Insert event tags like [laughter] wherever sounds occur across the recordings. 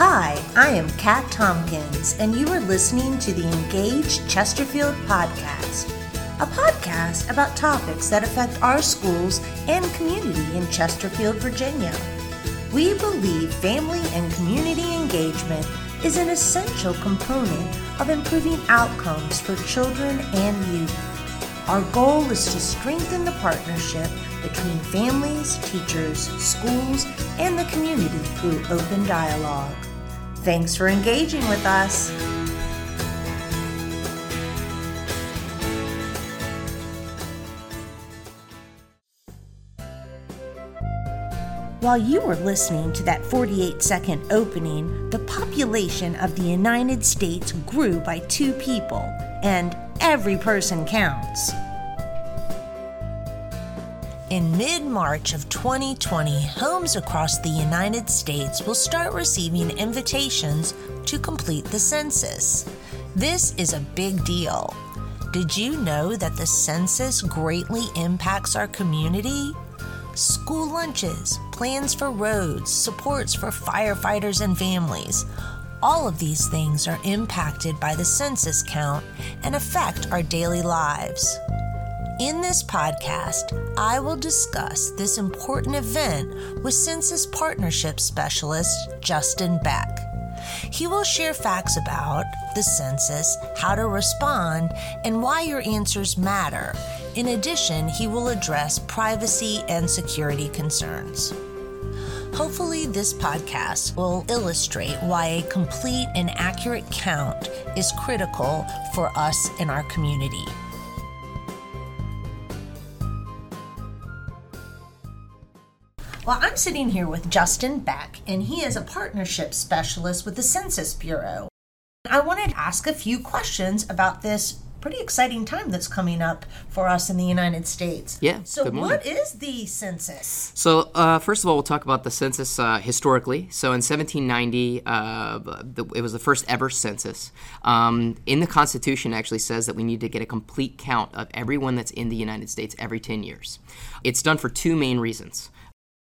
Hi, I am Kat Tompkins, and you are listening to the Engaged Chesterfield podcast, a podcast about topics that affect our schools and community in Chesterfield, Virginia. We believe family and community engagement is an essential component of improving outcomes for children and youth. Our goal is to strengthen the partnership between families, teachers, schools, and the community through open dialogue. Thanks for engaging with us. While you were listening to that 48 second opening, the population of the United States grew by two people, and every person counts. In mid March of 2020, homes across the United States will start receiving invitations to complete the census. This is a big deal. Did you know that the census greatly impacts our community? School lunches, plans for roads, supports for firefighters and families. All of these things are impacted by the census count and affect our daily lives. In this podcast, I will discuss this important event with Census Partnership Specialist Justin Beck. He will share facts about the census, how to respond, and why your answers matter. In addition, he will address privacy and security concerns. Hopefully, this podcast will illustrate why a complete and accurate count is critical for us in our community. Well, I'm sitting here with Justin Beck, and he is a partnership specialist with the Census Bureau. I wanted to ask a few questions about this pretty exciting time that's coming up for us in the United States. Yeah. So, what is the census? So, uh, first of all, we'll talk about the census uh, historically. So, in 1790, uh, the, it was the first ever census. Um, in the Constitution, actually says that we need to get a complete count of everyone that's in the United States every 10 years. It's done for two main reasons.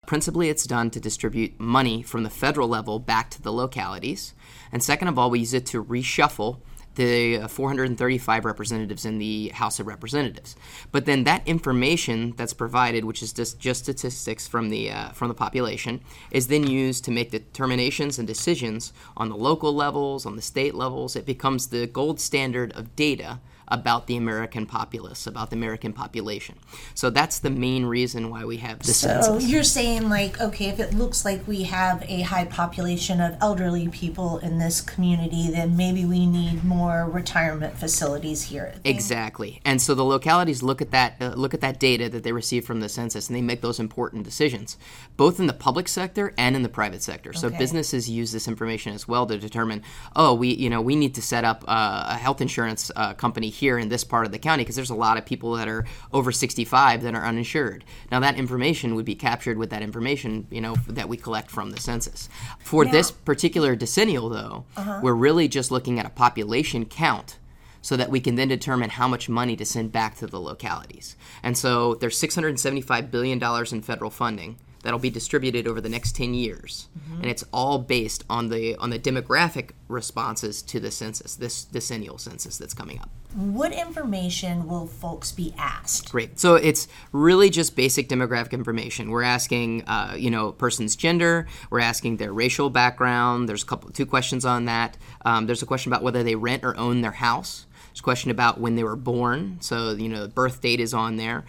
Principally, it's done to distribute money from the federal level back to the localities. And second of all, we use it to reshuffle the uh, 435 representatives in the House of Representatives. But then that information that's provided, which is just, just statistics from the uh, from the population, is then used to make determinations and decisions on the local levels, on the state levels. It becomes the gold standard of data about the American populace, about the American population. So that's the main reason why we have the So, census. you're saying, like, okay, if it looks like we have a high population of elderly people in this community, then maybe we need more retirement facilities here. Exactly, and so the localities look at that uh, look at that data that they receive from the census, and they make those important decisions, both in the public sector and in the private sector. So Okay. businesses use this information as well to determine, oh, we you know we need to set up uh, a health insurance uh, company here in this part of the county because there's a lot of people that are over 65 that are uninsured. Now that information would be captured with that information you know that we collect from the census. For this particular decennial, though, uh-huh. we're really just looking at a population count so that we can then determine how much money to send back to the localities. And so there's $675 billion in federal funding that'll be distributed over the next 10 years. And it's all based on the on the demographic responses to the census, this decennial census that's coming up. What information will folks be asked? Great. So it's really just basic demographic information. We're asking, uh, you know, person's gender. We're asking their racial background. There's a couple, two questions on that. Um, there's a question about whether they rent or own their house. There's a question about when they were born. So you know, the birth date is on there.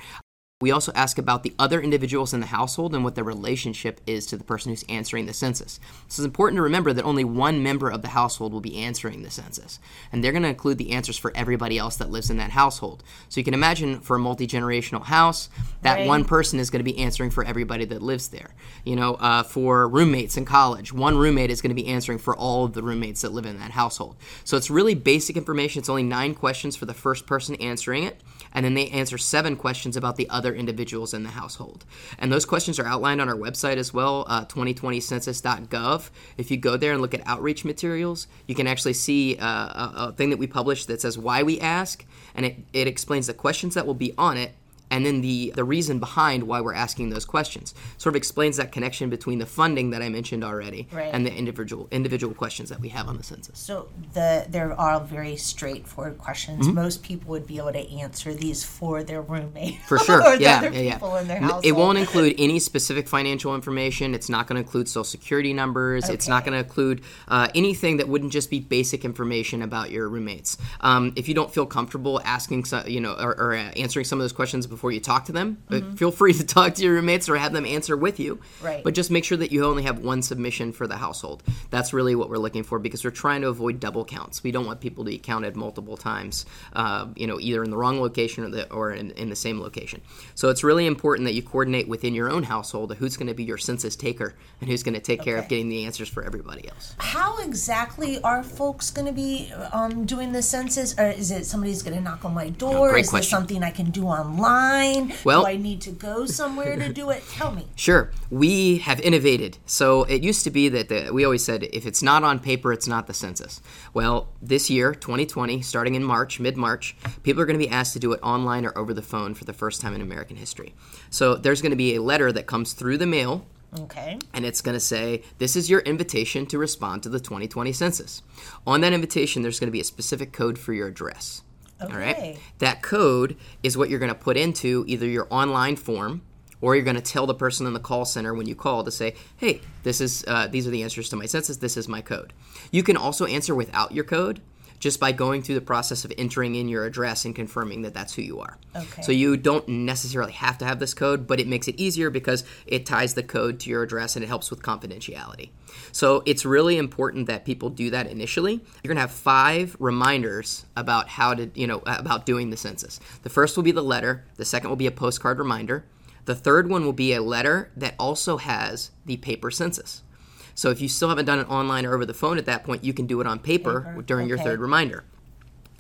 We also ask about the other individuals in the household and what their relationship is to the person who's answering the census. So it's important to remember that only one member of the household will be answering the census, and they're going to include the answers for everybody else that lives in that household. So you can imagine for a multi generational house, that Right. one person is going to be answering for everybody that lives there. You know, uh, for roommates in college, one roommate is going to be answering for all of the roommates that live in that household. So it's really basic information. It's only nine questions for the first person answering it, and then they answer seven questions about the other individuals in the household. And those questions are outlined on our website as well, uh, 2020census.gov. If you go there and look at outreach materials, you can actually see uh, a, a thing that we published that says why we ask, and it, it explains the questions that will be on it and then the the reason behind why we're asking those questions. Sort of explains that connection between the funding that I mentioned already Right. and the individual individual questions that we have on the census. So the there are very straightforward questions. Mm-hmm. Most people would be able to answer these for their roommate. For [laughs] sure, yeah, other yeah, yeah. people in their household. It won't include [laughs] any specific financial information. It's not going to include social security numbers. It's not going to include uh, anything that wouldn't just be basic information about your roommates. Um, if you don't feel comfortable asking, so, you know, or, or uh, answering some of those questions before you talk to them, uh, feel free to [laughs] talk to your roommates or have them answer with you. Mm-hmm. Right. But just make sure that you only have one submission for the household. That's really what we're looking for because we're trying to avoid double counts. We don't want people to be counted multiple times, uh, you know, either in the wrong location or, the, or in, in the same location. So it's really important that you coordinate within your own household who's going to be your census taker and who's going to take care of getting the answers for everybody else. How exactly are folks going to be um, doing the census? Or is it somebody's going to knock on my door? great is question. this something I can do online? Well- do I need to go somewhere to do it? [laughs] Tell me. Sure, we have innovated. So it used to be that the, we always said if it's not on paper, it's not the census. Well, this year, 2020, starting in March, mid March, people are going to be asked to do it online or over the phone for the first time in American history. So there's going to be a letter that comes through the mail Okay. and it's going to say, This is your invitation to respond to the 2020 census. On that invitation, there's going to be a specific code for your address. All right? That code is what you're going to put into either your online form or you're going to tell the person in the call center when you call to say, "Hey, this is uh, these are the answers to my census. This is my code." You can also answer without your code just by going through the process of entering in your address and confirming that that's who you are. Okay. So you don't necessarily have to have this code, but it makes it easier because it ties the code to your address and it helps with confidentiality. So it's really important that people do that initially. You're going to have five reminders about how to, you know, about doing the census. The first will be the letter, the second will be a postcard reminder. The third one will be a letter that also has the paper census. So if you still haven't done it online or over the phone at that point, you can do it on paper, Paper, during your third reminder.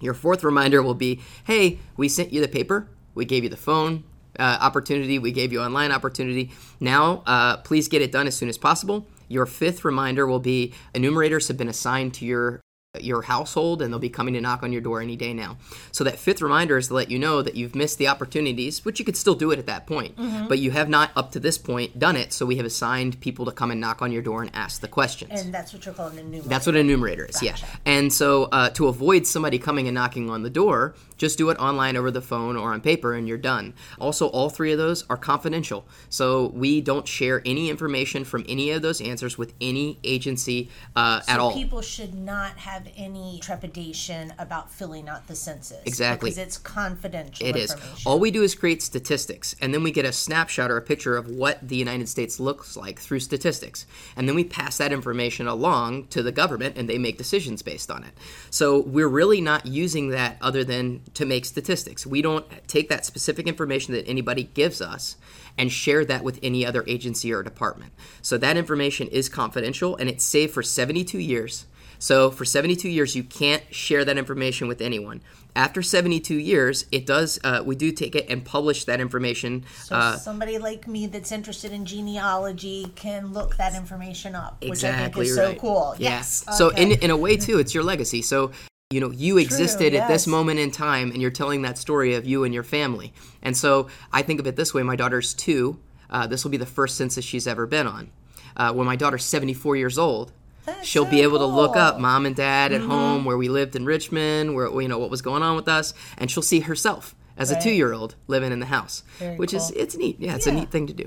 Your fourth reminder will be, "Hey, we sent you the paper. We gave you the phone uh, opportunity. We gave you online opportunity. Now, uh, please get it done as soon as possible." Your fifth reminder will be, "Enumerators have been assigned to your your household and they'll be coming to knock on your door any day now. So that fifth reminder is to let you know that you've missed the opportunities, which you could still do it at that point, Mm-hmm. but you have not up to this point done it. So we have assigned people to come and knock on your door and ask the questions. And that's what you're calling a new. That's what an enumerator is, yeah. And so uh, to avoid somebody coming and knocking on the door, just do it online over the phone or on paper and you're done. Also, all three of those are confidential. So we don't share any information from any of those answers with any agency uh, at all. People should not have any trepidation about filling out the census. Exactly. Because it's confidential It is. All we do is create statistics, and then we get a snapshot or a picture of what the United States looks like through statistics. And then we pass that information along to the government, and they make decisions based on it. So we're really not using that other than to make statistics. We don't take that specific information that anybody gives us and share that with any other agency or department. So that information is confidential, and it's saved for 72 years. So for 72 years, you can't share that information with anyone. After 72 years, it does. Uh, we do take it and publish that information. So uh, somebody like me that's interested in genealogy can look that information up, which I think exactly is right. so cool. Yeah. Yes. So in in a way too, it's your legacy. So you know you existed at this moment in time, and you're telling that story of you and your family. And so I think of it this way: my daughter's two. Uh, this will be the first census she's ever been on. Uh, when my daughter's 74 years old, That's she'll so be able to look up mom and dad at home where we lived in Richmond, where you know what was going on with us, and she'll see herself as a two-year-old living in the house, Very which is it's neat. Yeah, it's a neat thing to do.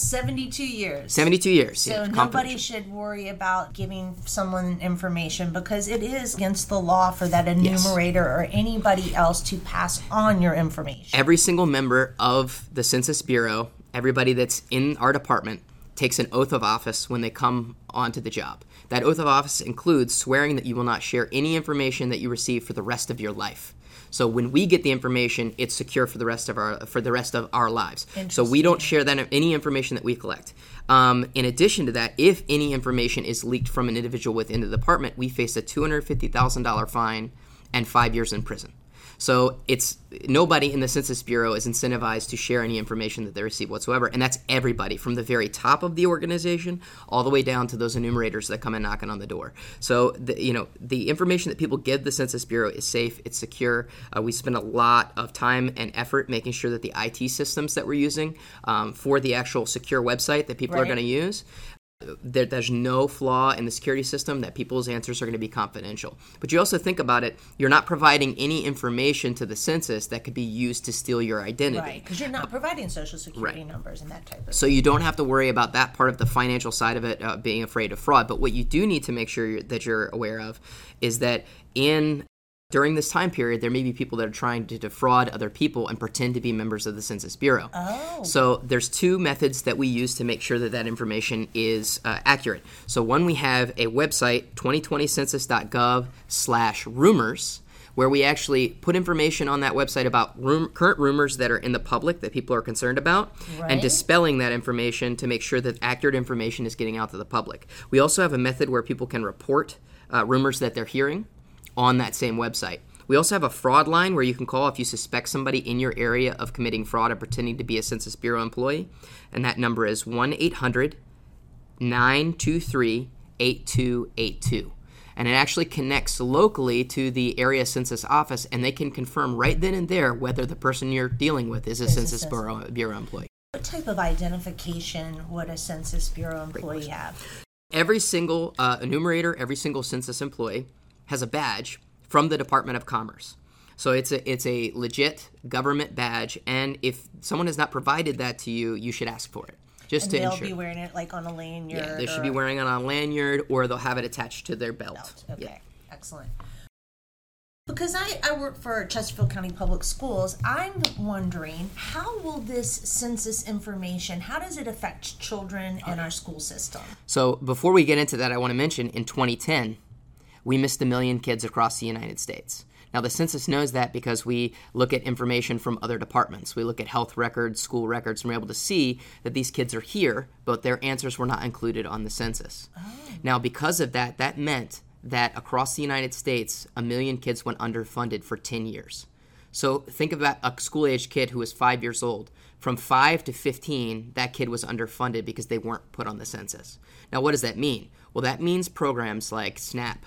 72 years. 72 years. So yeah, nobody should worry about giving someone information because it is against the law for that enumerator or anybody else to pass on your information. every single member of the Census Bureau, everybody that's in our department, takes an oath of office when they come onto the job. That oath of office includes swearing that you will not share any information that you receive for the rest of your life. So when we get the information, it's secure for the rest of our for the rest of our lives. So we don't share that any information that we collect. Um, in addition to that, if any information is leaked from an individual within the department, we face a two hundred fifty thousand dollar fine and five years in prison. So it's nobody in the Census Bureau is incentivized to share any information that they receive whatsoever, and that's everybody from the very top of the organization all the way down to those enumerators that come in knocking on the door. So the, you know the information that people give the Census Bureau is safe, it's secure. Uh, we spend a lot of time and effort making sure that the IT systems that we're using um, for the actual secure website that people Right. are going to use there, there's no flaw in the security system that people's answers are going to be confidential. But you also think about it, you're not providing any information to the census that could be used to steal your identity. Right, because you're not providing social security numbers and that type of So you don't have to worry about that part of the financial side of it, uh, being afraid of fraud. But what you do need to make sure you're, that you're aware of is that in during this time period, there may be people that are trying to defraud other people and pretend to be members of the Census Bureau. Oh. So there's two methods that we use to make sure that that information is uh, accurate. So one, we have a website, 2020census.gov slash rumors, where we actually put information on that website about rum- current rumors that are in the public that people are concerned about and dispelling that information to make sure that accurate information is getting out to the public. We also have a method where people can report uh, rumors that they're hearing on that same website. We also have a fraud line where you can call if you suspect somebody in your area of committing fraud or pretending to be a Census Bureau employee, and that number is 1 800 923 8282. And it actually connects locally to the area census office, and they can confirm right then and there whether the person you're dealing with is a Census census- Bureau, Bureau employee. What type of identification would a Census Bureau employee have? Every single uh, enumerator, every single census employee has a badge from the Department of Commerce. So it's a it's a legit government badge, and if someone has not provided that to you, you should ask for it just And to they'll ensure. be wearing it like on a lanyard. yeah, they should or be wearing it on a lanyard, or they'll have it attached to their belt. belt. Okay, Yeah. excellent. Because I, I work for Chesterfield County Public Schools, I'm wondering how will this census information, how does it affect children in our school system? So before we get into that, I want to mention in 2010, we missed a million kids across the United States. Now, the census knows that because we look at information from other departments. We look at health records, school records, and we're able to see that these kids are here, but their answers were not included on the census. Oh. Now, because of that, that meant that across the United States, a million kids went underfunded for 10 years. So think about a school age kid who was five years old. From five to 15, that kid was underfunded because they weren't put on the census. Now, what does that mean? Well, that means programs like SNAP,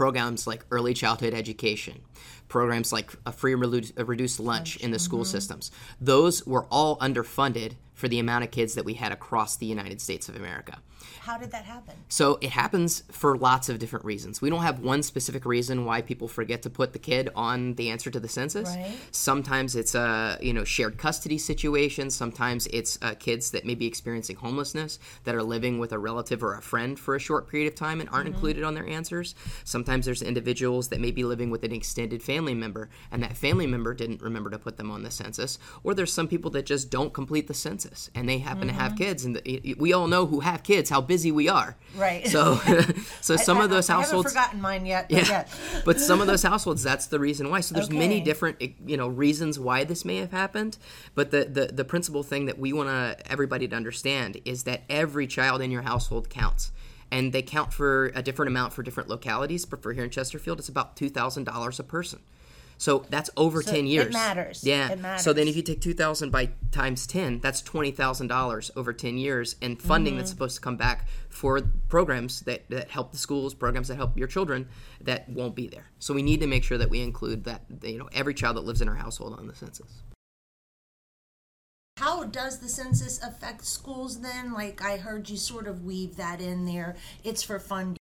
programs like early childhood education, programs like a free relu- a reduced lunch in the school mm-hmm. systems. Those were all underfunded for the amount of kids that we had across the United States of America. How did that happen? So it happens for lots of different reasons. We don't have one specific reason why people forget to put the kid on the answer to the census. Right. Sometimes it's a you know shared custody situation. Sometimes it's uh, kids that may be experiencing homelessness that are living with a relative or a friend for a short period of time and aren't included on their answers. Sometimes there's individuals that may be living with an extended family member and that family member didn't remember to put them on the census. Or there's some people that just don't complete the census and they happen to have kids and the, we all know who have kids how busy we are. Right. So [laughs] [laughs] so some I- of those households I haven't forgotten mine yet. But yeah. yeah. [laughs] but some of those households, that's the reason why. So there's many different, eh, you know, reasons why this may have happened. But the the, the principal thing that we want to everybody to understand is that every child in your household counts. And they count for a different amount for different localities. But for here in Chesterfield, it's about two thousand dollars a person. So that's over So ten it years. matters. Yeah. It So then, if you take two thousand by times ten, that's twenty thousand dollars over ten years, and funding Mm-hmm. that's supposed to come back for programs that, that help the schools, programs that help your children, that won't be there. So we need to make sure that we include that you know every child that lives in our household on the census. How does the census affect schools then? Like I heard you sort of weave that in there. It's for funding,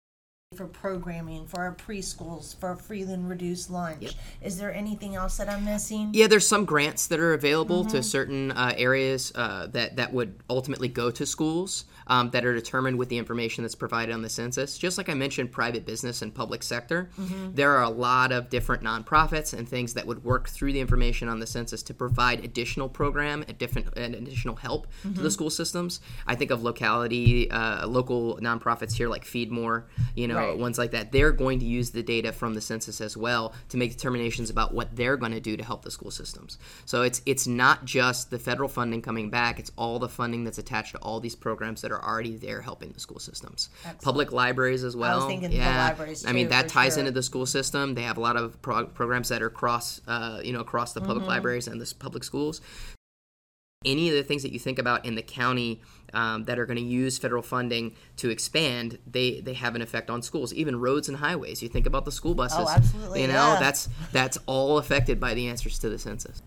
for programming, for our preschools, for free and reduced lunch. Is there anything else that I'm missing? Yeah, there's some grants that are available Mm-hmm. to certain uh, areas uh, that that would ultimately go to schools um, that are determined with the information that's provided on the census. Just like I mentioned, private business and public sector, Mm-hmm. there are a lot of different nonprofits and things that would work through the information on the census to provide additional program and different and additional help to Mm-hmm. the school systems. I think of locality, uh, local nonprofits here like Feed More, you know, Right. Ones like that, they're going to use the data from the census as well to make determinations about what they're going to do to help the school systems. So it's it's not just the federal funding coming back; it's all the funding that's attached to all these programs that are already there helping the school systems. Public libraries as well. thinking the yeah, libraries I mean that ties sure. into the school system. They have a lot of pro- programs that are cross, uh, you know, across the Mm-hmm. public libraries and the public schools any of the things that you think about in the county um, that are going to use federal funding to expand, they they have an effect on schools, even roads and highways. You think about the school buses. Oh, absolutely, You know, yeah. that's that's all affected by the answers to the census.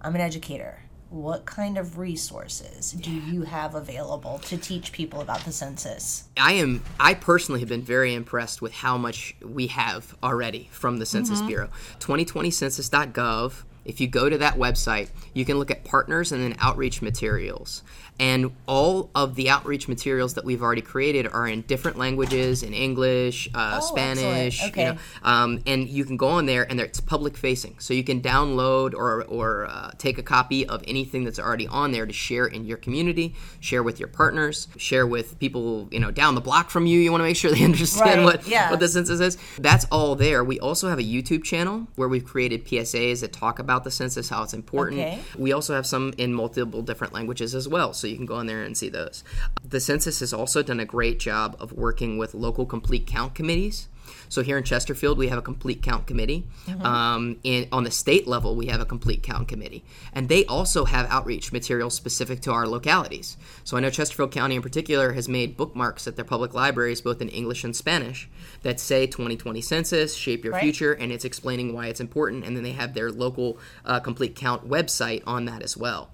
I'm an educator. What kind of resources do you have available to teach people about the census? I am I personally have been very impressed with how much we have already from the Census Bureau. 2020census.gov. If you go to that website, you can look at partners and then outreach materials. And all of the outreach materials that we've already created are in different languages, in English, uh, Oh, Spanish, excellent. you know, Okay. um, and you can go on there and it's public facing so you can download or, or uh, take a copy of anything that's already on there to share in your community share with your partners share with people you know down the block from you you want to make sure they [laughs] understand Right, what, yeah. what the census is that's all there we also have a youtube channel where we've created psas that talk about the census how it's important Okay. we also have some in multiple different languages as well, so you can go in there and see those. The census has also done a great job of working with local complete count committees. So here in Chesterfield, we have a complete count committee. Um, in, on the state level, we have a complete count committee, and they also have outreach materials specific to our localities. So I know Chesterfield County in particular has made bookmarks at their public libraries, both in English and Spanish, that say 2020 census, shape your Right. future, and it's explaining why it's important. And then they have their local uh, complete count website on that as well.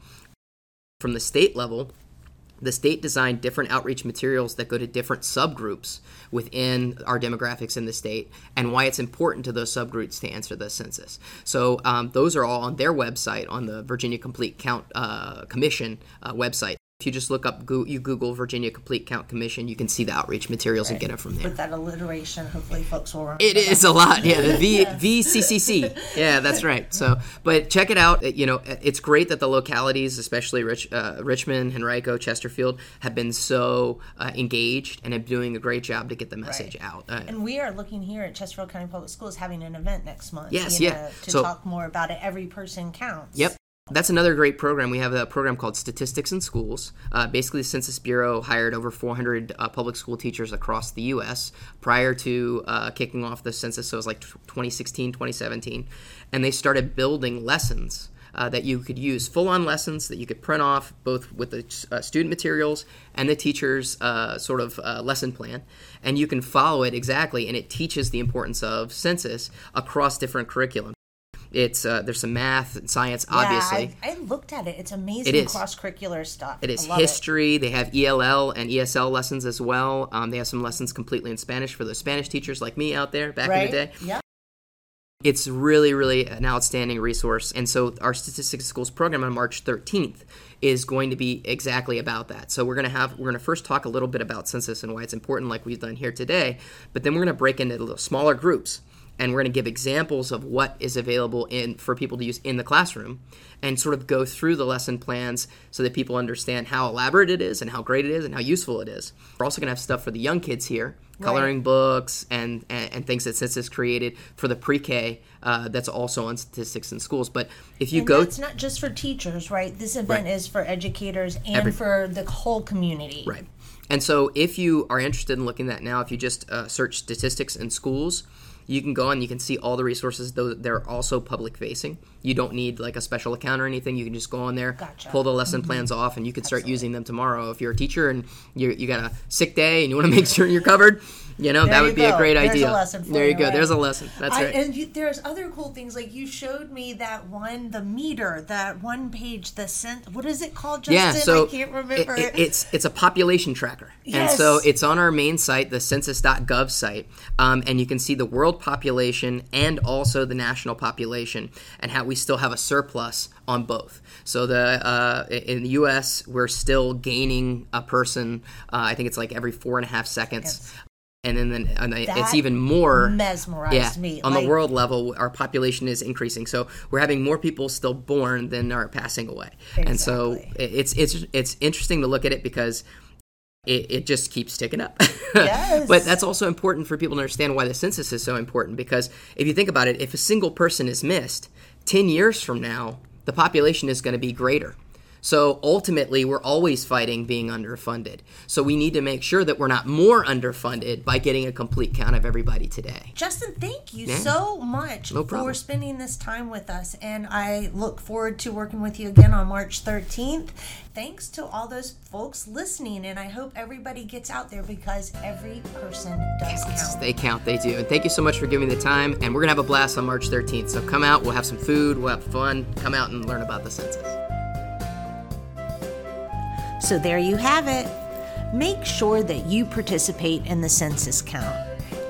From the state level, the state designed different outreach materials that go to different subgroups within our demographics in the state and why it's important to those subgroups to answer the census. So um, those are all on their website, on the Virginia Complete Count uh, Commission uh, website. If you just look up, you Google Virginia Complete Count Commission, you can see the outreach materials and get it from there. With that alliteration, hopefully folks will remember. It is a lot, yeah. The V [laughs] VCCC, [laughs] yeah, that's right. So, but check it out. You know, it's great that the localities, especially Rich, uh, Richmond, Henrico, Chesterfield, have been so uh, engaged and are doing a great job to get the message Right. out. Uh, And we are looking here at Chesterfield County Public Schools having an event next month. Yes, you yeah. know, To So- talk more about it. Every person counts. Yep. That's another great program. We have a program called Statistics in Schools. Uh, basically, the Census Bureau hired over 400 uh, public school teachers across the U.S. prior to uh, kicking off the census. So it was like 2016, 2017. And they started building lessons uh, that you could use, full on lessons that you could print off both with the uh, student materials and the teacher's uh, sort of lesson plan. And you can follow it exactly, and it teaches the importance of census across different curriculum. It's uh, there's some math and science, obviously. I, I looked at it. It's amazing It is. cross curricular stuff. It is history. They have ELL and ESL lessons as well. Um, they have some lessons completely in Spanish for those Spanish teachers like me out there back Right? in the day. Yeah. It's really, really an outstanding resource. And so our Statistics Schools program on March 13th is going to be exactly about that. So we're going to have we're going to first talk a little bit about census and why it's important like we've done here today, but then we're going to break into little smaller groups and we're going to give examples of what is available in for people to use in the classroom and sort of go through the lesson plans so that people understand how elaborate it is and how great it is and how useful it is. We're also going to have stuff for the young kids here, coloring books and, and, and things that Census created for the pre-K uh, that's also on statistics in schools. But if you And go it's not just for teachers, right? This event Right. is for educators and Every- for the whole community. Right. And so, if you are interested in looking at that now, if you just uh, search statistics in schools, you can go and you can see all the resources. Though they're also public facing, you don't need like a special account or anything. You can just go on there, Gotcha. pull the lesson mm-hmm. plans off, and you can start using them tomorrow. If you're a teacher and you you got a sick day and you want to make sure you're covered, you know There that would be a great There's a idea. lesson for there you you, go. right? There's a lesson. That's I, right. And you, there's other cool things like you showed me that one, the meter, that one page, the cent. What is it called, Justin? yeah, so I can't remember. it- it- it's it's a population tracker, and so it's on our main site, the Census.gov site, um, and you can see the world population and also the national population, and how we still have a surplus on both. So the uh, in the U.S. we're still gaining a person. Uh, I think it's like every four and a half seconds. And then, then and it's even more mesmerized yeah, me. on Like- the world level, our population is increasing. So we're having more people still born than are passing away. And so it's it's it's interesting to look at it because it, it just keeps ticking up. [laughs] Yes. but that's also important for people to understand why the census is so important because if you think about it, if a single person is missed, 10 years from now, the population is going to be greater. So ultimately, we're always fighting being underfunded. So we need to make sure that we're not more underfunded by getting a complete count of everybody today. Justin, thank you so much No for spending this time with us. And I look forward to working with you again on March 13th. Thanks to all those folks listening. And I hope everybody gets out there because every person does count. They count, they do. And thank you so much for giving me the time. And we're going to have a blast on March 13th. So come out, we'll have some food, we'll have fun. Come out and learn about the census. So there you have it. Make sure that you participate in the census count.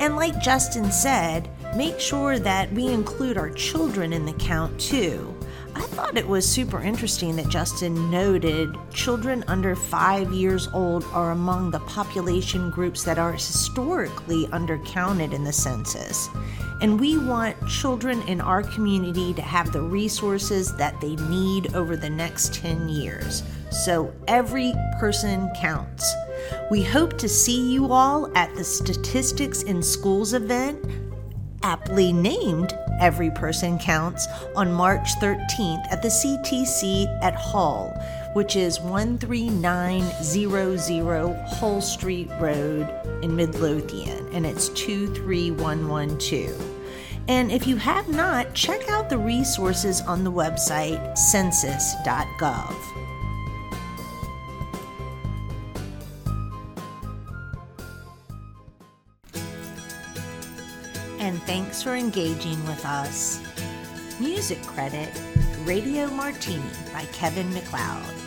And like Justin said, make sure that we include our children in the count too. I thought it was super interesting that Justin noted children under five years old are among the population groups that are historically undercounted in the census. And we want children in our community to have the resources that they need over the next 10 years. So every person counts. We hope to see you all at the Statistics in Schools event, aptly named Every Person Counts, on March 13th at the CTC at Hull, which is 13900 Hull Street Road in Midlothian, and it's 23112. And if you have not, check out the resources on the website census.gov. thanks for engaging with us. Music credit Radio Martini by Kevin MacLeod.